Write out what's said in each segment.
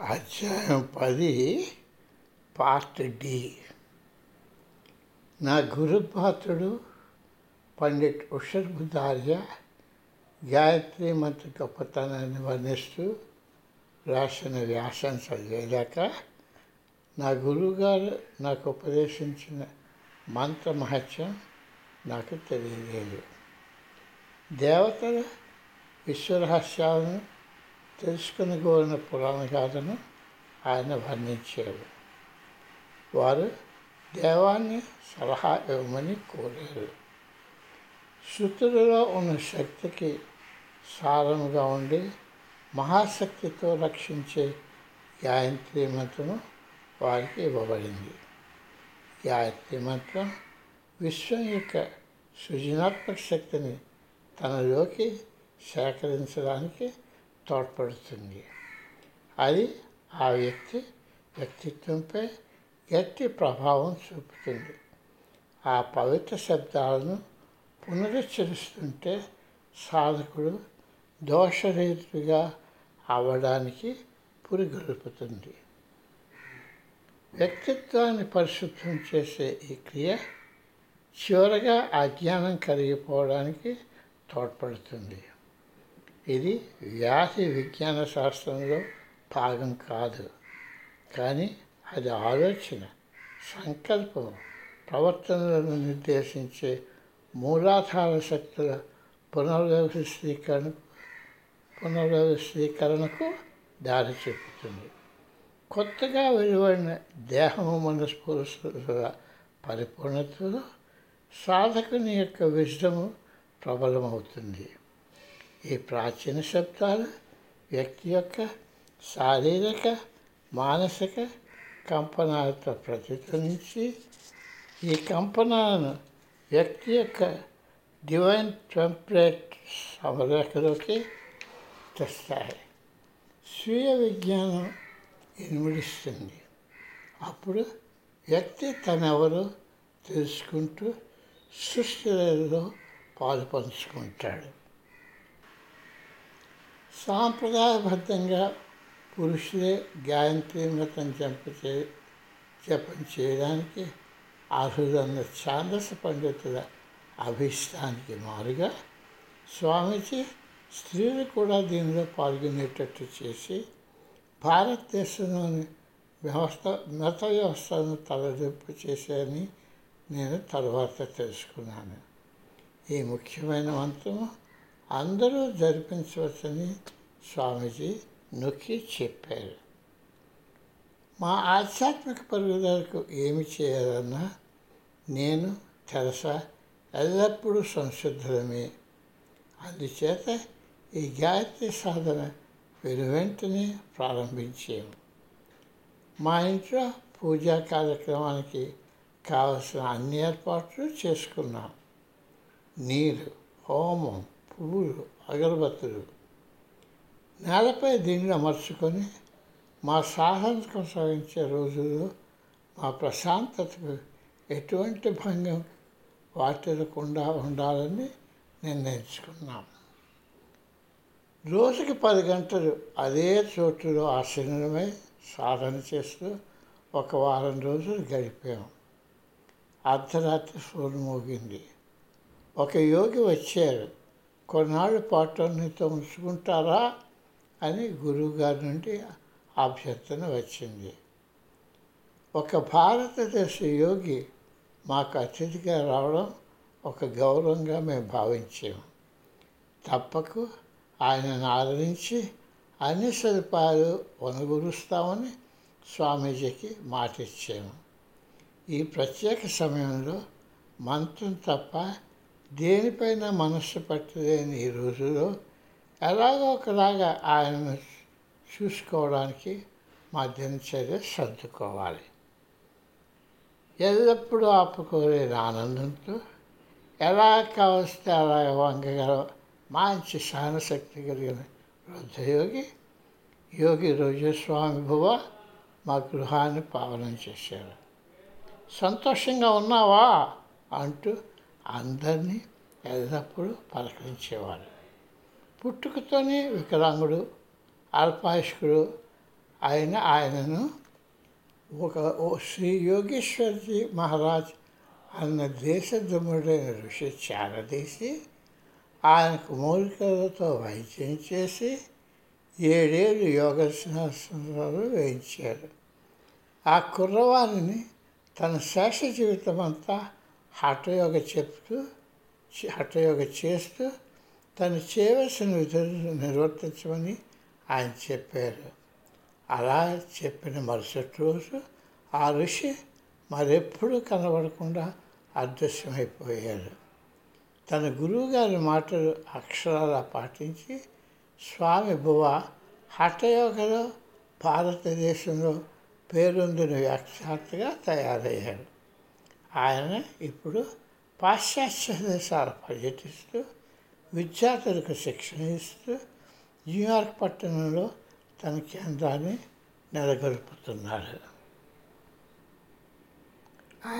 అధ్యాయం పది part D నా గురుపాత్రుడు పండిట్ ఉషర్భుదార్య గాయత్రి మంత్ర గొప్పతనాన్ని వర్ణిస్తూ రాసిన వ్యాసం చదివేదాక నా గురువుగారు నాకు ఉపదేశించిన మంత్ర మహత్యం నాకు తెలియలేదు. దేవతల విశ్వరహస్యాలను తెలుసుకుని కోరిన పురాణ గాథను ఆయన వర్ణించారు. వారు దేవాన్ని సలహా ఇవ్వమని కోరారు. శృతులలో ఉన్న శక్తికి సారముగా ఉండి మహాశక్తితో రక్షించే గాయత్రి మంత్రము వారికి ఇవ్వబడింది. గాయత్రి మంత్రం విశ్వం యొక్క సృజనాత్మక శక్తిని తనలోకి సేకరించడానికి తోడ్పడుతుంది. అది ఆ వ్యక్తి వ్యక్తిత్వంపై గట్టి ప్రభావం చూపుతుంది. ఆ పవిత్ర శబ్దాలను పునరుచ్చరిస్తుంటే సాధకుడు దోషరహితుడిగా అవ్వడానికి పురిగొల్పుతుంది. వ్యక్తిత్వాన్ని పరిశుద్ధం చేసే ఈ క్రియ చివరగా అజ్ఞానం కరిగిపోవడానికి తోడ్పడుతుంది. ఇది వ్యాధి విజ్ఞాన శాస్త్రంలో భాగం కాదు. కానీ అది ఆలోచన సంకల్పం ప్రవర్తనలను నిర్దేశించే మూలాధార శక్తుల పునర్వ్యవస్థీకరణ పునర్వ్యవస్థీకరణకు దారి చూపుతుంది. కొత్తగా వెలువడిన దేహము మనస్ఫూర్తుల పరిపూర్ణతలో సాధకుని యొక్క విజయము ప్రబలమవుతుంది. ఈ ప్రాచీన శబ్దాలు వ్యక్తి యొక్క శారీరక మానసిక కంపనాలతో ప్రతిధ్వనించి ఈ కంపనాలను వ్యక్తి యొక్క డివైన్ టెంపరేట్ సమరేఖలోకి తెస్తాయి. స్వీయ విజ్ఞానం ఇన్ముడిస్తుంది అప్పుడు వ్యక్తి తనెవరో తెలుసుకుంటూ సృష్టిలో పాలు పంచుకుంటాడు సాంప్రదాయబద్ధంగా పురుషులే గాయత్రి వ్రతం చంపచే జపం చేయడానికి అర్హులన్న ఛాందస పండితుల అభిష్టానికి మారుగా స్వామీజీ స్త్రీలు కూడా దీనిలో పాల్గొనేటట్టు చేసి భారతదేశంలోని వ్యవస్థ మత వ్యవస్థను తలదింపు చేశారని నేను తర్వాత తెలుసుకున్నాను. ఈ ముఖ్యమైన మంత్రము అందరూ జరిపించవచ్చని స్వామీజీ నొక్కి చెప్పారు. మా ఆధ్యాత్మిక పరుగుదలకు ఏమి చేయాలన్నా నేను తెరసా ఎల్లప్పుడూ సంసిద్ధమే అందుచేత ఈ గాయత్రి సాధన వెనువెంటనే ప్రారంభించాము. మా ఇంట్లో పూజా కార్యక్రమానికి కావలసిన అన్ని ఏర్పాట్లు చేసుకున్నాం. నీరు హోమం పువ్వులు అగరబత్తులు. నేలపై దీన్ని అమర్చుకొని మా సాహసం కొనసాగించే రోజుల్లో మా ప్రశాంతతకు ఎటువంటి భంగం వాటిల్లకుండా ఉండాలని నిర్ణయించుకున్నాం. రోజుకి పది గంటలు అదే చోటులో ఆసీనమై సాధన చేస్తూ ఒక వారం రోజులు గడిపాము అర్ధరాత్రి ఫోన్ మోగింది. ఒక యోగి వచ్చారు. కొన్నాళ్ళ పాటు నీతో ఉంచుకుంటారా అని గురువుగారి నుండి అభ్యర్థన వచ్చింది. ఒక భారతదేశ యోగి మాకు అతిథిగా రావడం ఒక గౌరవంగా మేము భావించాము తప్పకు ఆయనను ఆదరించి అన్ని సదుపాయాలు వనగురుస్తామని స్వామీజీకి మాట ఇచ్చాము ఈ ప్రత్యేక సమయంలో మంత్రం తప్ప దేనిపైన మనస్సు పట్టలేని ఈ రోజుల్లో ఎలాగో ఒకలాగా ఆయనను చూసుకోవడానికి మా దినచర్య సర్దుకోవాలి. ఎల్లప్పుడూ ఆపుకోలేని ఆనందంతో ఎలా కావస్తే అలా వంగగల మంచి సహనశక్తి కలిగిన వృద్ధయోగి యోగి రోజస్వామి భువ మా గృహాన్ని పావనం చేశారు. సంతోషంగా ఉన్నావా? అంటూ అందరినీ ఎల్లప్పుడూ పలకరించేవాడు. పుట్టుకతోనే వికలాంగుడు అల్పాయుష్కుడు ఆయన ఆయనను ఒక ఓ శ్రీ యోగేశ్వర్జీ మహారాజ్ అన్న దేశద్రముడైన ఋషి చేరదీసి ఆయనకు మూలికలతో వైద్యం చేసి ఏడేళ్ళు యోగాసనాలు వేయించారు. ఆ కుర్రవారిని తన శేష జీవితం అంతా హఠయోగ చెప్తూ హఠయోగ చేస్తూ తను చేయవలసిన విధులను నిర్వర్తించమని ఆయన చెప్పారు. అలా చెప్పిన మరుసటి రోజు ఆ ఋషి మరెప్పుడూ కనబడకుండా అదృశ్యమైపోయారు తన గురువుగారి మాటలు అక్షరాలా పాటించి స్వామి బువ హఠయోగలో భారతదేశంలో పేరొందిన వ్యాఖ్యాతగా తయారయ్యాడు. ఆయన ఇప్పుడు పాశ్చాత్య దేశాలు పర్యటిస్తూ విద్యార్థులకు శిక్షణ ఇస్తూ న్యూయార్క్ పట్టణంలో తన కేంద్రాన్ని నెలకొల్పుతున్నారు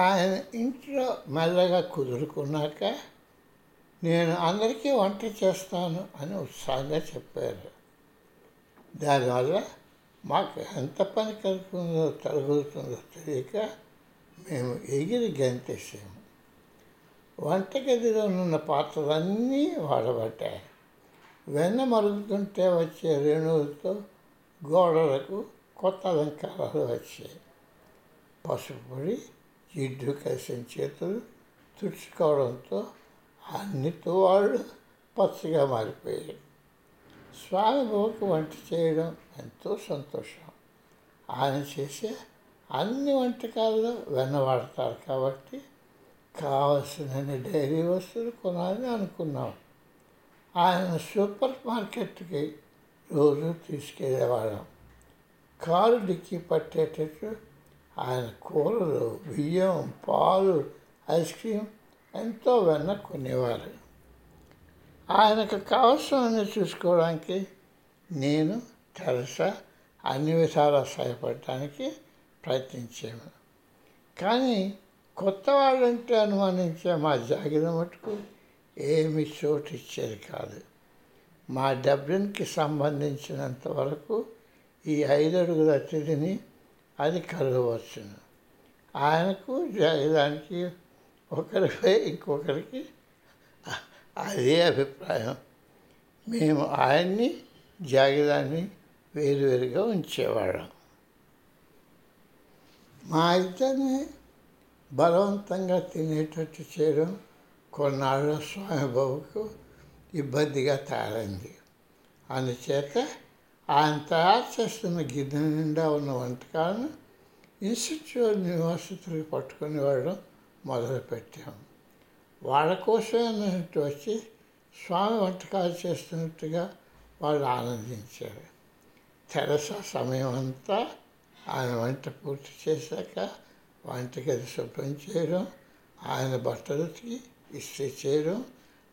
ఆయన ఇంట్లో మెల్లగా కుదురుకున్నాక నేను అందరికీ వంట చేస్తాను అని ఉత్సాహంగా చెప్పారు. దానివల్ల మాకు ఎంత పని కలుగుతుందో కలుగుతుందో తెలియక మేము ఎగిరి గంతేసాము వంటగదిలో ఉన్న పాత్రలన్నీ వాడబడ్డాయి వెన్న మరుగుతుంటే వచ్చే రేణువులతో గోడలకు కొత్త అలంకారాలు వచ్చాయి. పసుపు పొడి జిడ్డు కలిసిన చేతులు తుడుచుకోవడంతో అన్నితో తువాళ్ళు పచ్చగా మారిపోయారు. స్వామి బాబుకు వంట చేయడం ఎంతో సంతోషం. ఆయన చేసే అన్ని వంటకాల్లో వెన్న వాడతారు కాబట్టి కావలసిన డైరీ వస్తువులు కొనాలని అనుకున్నాం. ఆయన సూపర్ మార్కెట్కి రోజు తీసుకెళ్ళేవాళ్ళం కారు డిక్కి పట్టేటట్టు ఆయన కూరలు బియ్యం పాలు ఐస్ క్రీమ్ ఎంతో వెన్న కొనేవారు. ఆయనకు కావలసినవన్నీ చూసుకోవడానికి నేను తెరసా అన్ని విధాలా సహాయపడటానికి ప్రయత్నించాము కానీ కొత్త వాళ్ళంటే అనుమానించే మా జాగిర మటుకు ఏమి చోటు ఇచ్చేది కాదు. మా డబ్లిన్కి సంబంధించినంత వరకు ఈ ఐదు అడుగుల అతిథిని అది కలగవచ్చును. ఆయనకు జాగిదానికి ఒకరిపై ఇంకొకరికి అదే అభిప్రాయం. మేము ఆయన్ని జాగిదాన్ని వేరువేరుగా ఉంచేవాళ్ళం. మా ఇద్దరిని బలవంతంగా తినేటట్టు చేయడం కొన్నాళ్ళ స్వామిబాబుకు ఇబ్బందిగా తయారైంది అందుచేత ఆయన తయారు చేస్తున్న గిన్నె నిండా ఉన్న వంటకాలను ఇన్స్టిట్యూట్ యూనివర్సిటీకి పట్టుకుని వాడడం మొదలుపెట్టాము వాళ్ళ కోసమే అన్నట్టు వచ్చి స్వామి వంటకాలు చేస్తున్నట్టుగా వాళ్ళు ఆనందించారు. తెరస సమయం అంతా ఆయన వంట పూర్తి చేశాక వంటగది శుభ్రం చేయడం ఆయన బట్టలకి ఇస్త్రీ చేయడం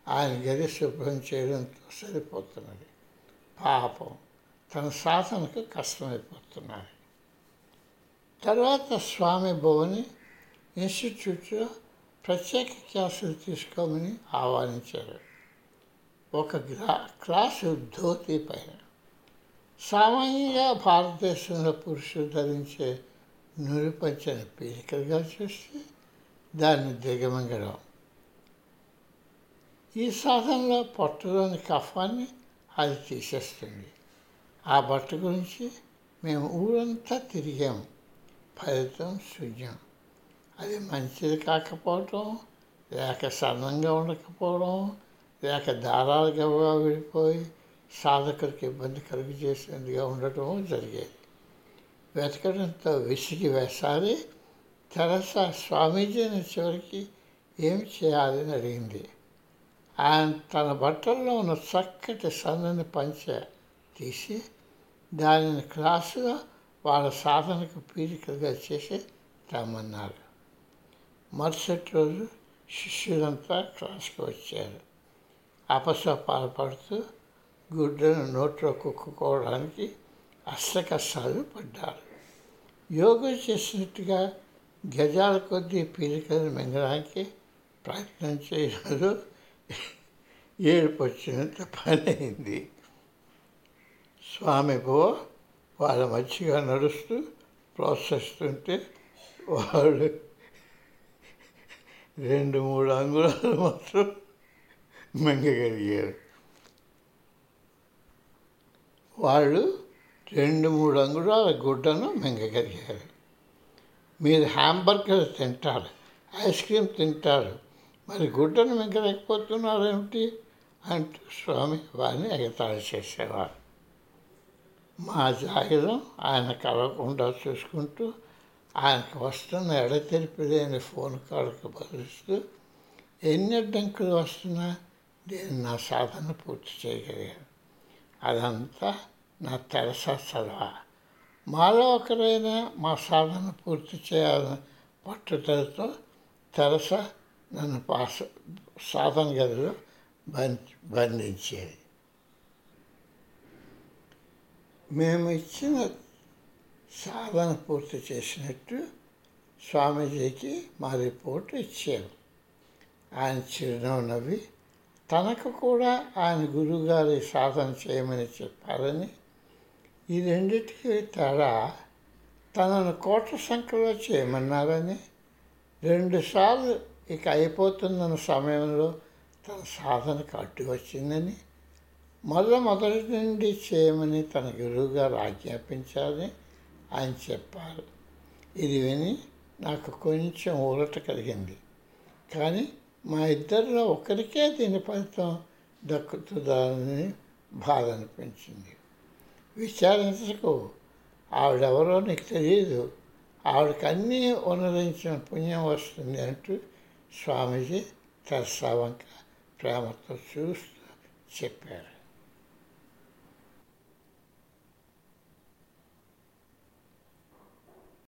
ఆయన గది శుభ్రం చేయడంతో సరిపోతున్నది. పాపం. తన సాధనకు కష్టమైపోతున్నది. తర్వాత స్వామి భువని ఇన్స్టిట్యూట్లో ప్రత్యేక క్లాసులు తీసుకోమని ఆహ్వానించారు. ఒక క్లాసు ధోతి పైన. సామాన్యంగా భారతదేశంలో పురుషులు ధరించే నురిపంచిన పీలికలుగా చూస్తే దాన్ని దిగమంగడం. ఈ సాధనలో పొట్టలోని కఫాన్ని అది తీసేస్తుంది. ఆ బట్ట గురించి మేము ఊరంతా తిరిగాము ఫలితం శూన్యం. అది మంచిది కాకపోవటం లేక సన్నంగా ఉండకపోవడం లేక దారాలు గబగా విడిపోయి సాధకులకు ఇబ్బంది కలుగు ఉండటం జరిగేది. వెతకడంతో విసిగి వేసారి తెరసా స్వామీజీని చివరికి ఏం చేయాలని అడిగింది. ఆయన తన బట్టల్లో ఉన్న చక్కటి సన్నని పంచె తీసి దానిని క్లాసుగా వాళ్ళ సాధనకు పీరికలుగా చేసి రమ్మన్నారు. మరుసటి రోజు శిష్యులంతా క్లాస్కి వచ్చారు. అపసపాలు పడుతూ గుడ్డను నోట్లో కుక్కుకోవడానికి అష్టకష్టాలు పడ్డారు. యోగం చేసినట్టుగా గజాల కొద్దీ పీలికలు మింగడానికి ప్రయత్నం చేయడంలో ఏడుపు వచ్చినంత పని అయింది స్వామి బో వాళ్ళ మంచిగా నడుస్తూ ప్రోత్సహిస్తుంటే వాళ్ళు రెండు మూడు అంగుళాలు మాత్రం మింగగలిగారు. వాళ్ళు రెండు మూడు అంగుళాల గుడ్డను మింగగలిగారు. మీరు హ్యాంబర్గర్ తింటారు ఐస్ క్రీమ్ తింటారు మరి గుడ్డను మింగలేకపోతున్నారేమిటి? అంటూ స్వామి వారిని ఎగతాళి చేసేవారు. మా జాగిరం ఆయన కలవకుండా చూసుకుంటూ ఆయనకు వస్తున్న ఎడతెరిపి లేని ఫోన్ కాల్కు బదులిస్తూ ఎన్ని అడ్డంకులు వస్తున్నా నేను నా సాధన పూర్తి చేయగలిగాను. అదంతా నా తెరసా సలహా. మాలో ఒకరైనా మా సాధన పూర్తి చేయాలని పట్టుదలతో తెరస నన్ను పాస సాధన గదిలో బంధించేది. మేము ఇచ్చిన సాధన పూర్తి చేసినట్టు స్వామీజీకి మా రిపోర్ట్ ఇచ్చాము ఆయన చిరునవ్వు నవ్వి తనకు కూడా ఆయన గురువుగారి సాధన చేయమని చెప్పారని ఈ రెండింటికి తేడా తనను కోట్ల సంఖ్యలో చేయమన్నారని రెండుసార్లు ఇక అయిపోతున్న సమయంలో తన సాధనకు అడ్డు వచ్చిందని మొదల మొదటి నుండి చేయమని తన గురువుగారు ఆజ్ఞాపించాలని ఆయన చెప్పారు. ఇది విని నాకు కొంచెం ఊరట కలిగింది. కానీ మా ఇద్దరిలో ఒకరికే దీని ఫలితం దక్కుతుందని బాధ అనిపించింది. విచారించకు. ఆవిడెవరో నీకు తెలియదు ఆవిడకన్నీ ఉన్నరించిన పుణ్యం వస్తుంది అంటూ స్వామీజీ తెరసావంక ప్రేమతో చూస్తూ చెప్పారు.